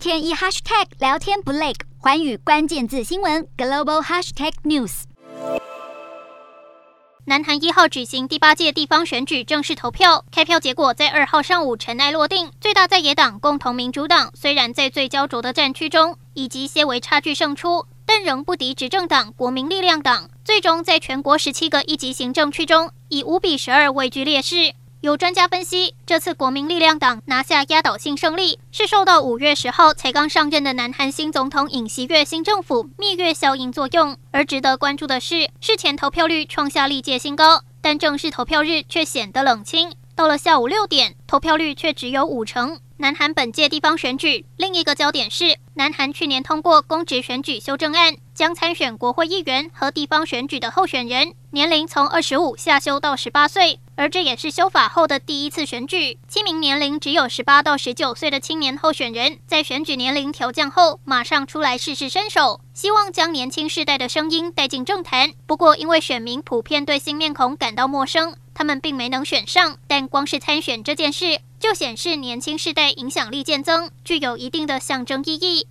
天一 hashtag 聊天不累，寰宇关键字新闻 global hashtag news。南韩一号举行第八届地方选举正式投票，开票结果在二号上午尘埃落定。最大在野党共同民主党虽然在最焦灼的战区中以及些微差距胜出，但仍不敌执政党国民力量党，最终在全国十七个一级行政区中以五比十二位居劣势。有专家分析，这次国民力量党拿下压倒性胜利，是受到五月十号才刚上任的南韩新总统尹锡悦新政府蜜月效应作用。而值得关注的是，事前投票率创下历届新高，但正式投票日却显得冷清。到了下午六点，投票率却只有五成。南韩本届地方选举另一个焦点是，南韩去年通过公职选举修正案，将参选国会议员和地方选举的候选人年龄从二十五下修到十八岁。而这也是修法后的第一次选举，七名年龄只有十八到十九岁的青年候选人，在选举年龄调降后，马上出来试试身手，希望将年轻世代的声音带进政坛。不过，因为选民普遍对新面孔感到陌生，他们并没能选上。但光是参选这件事，就显示年轻世代影响力渐增，具有一定的象征意义。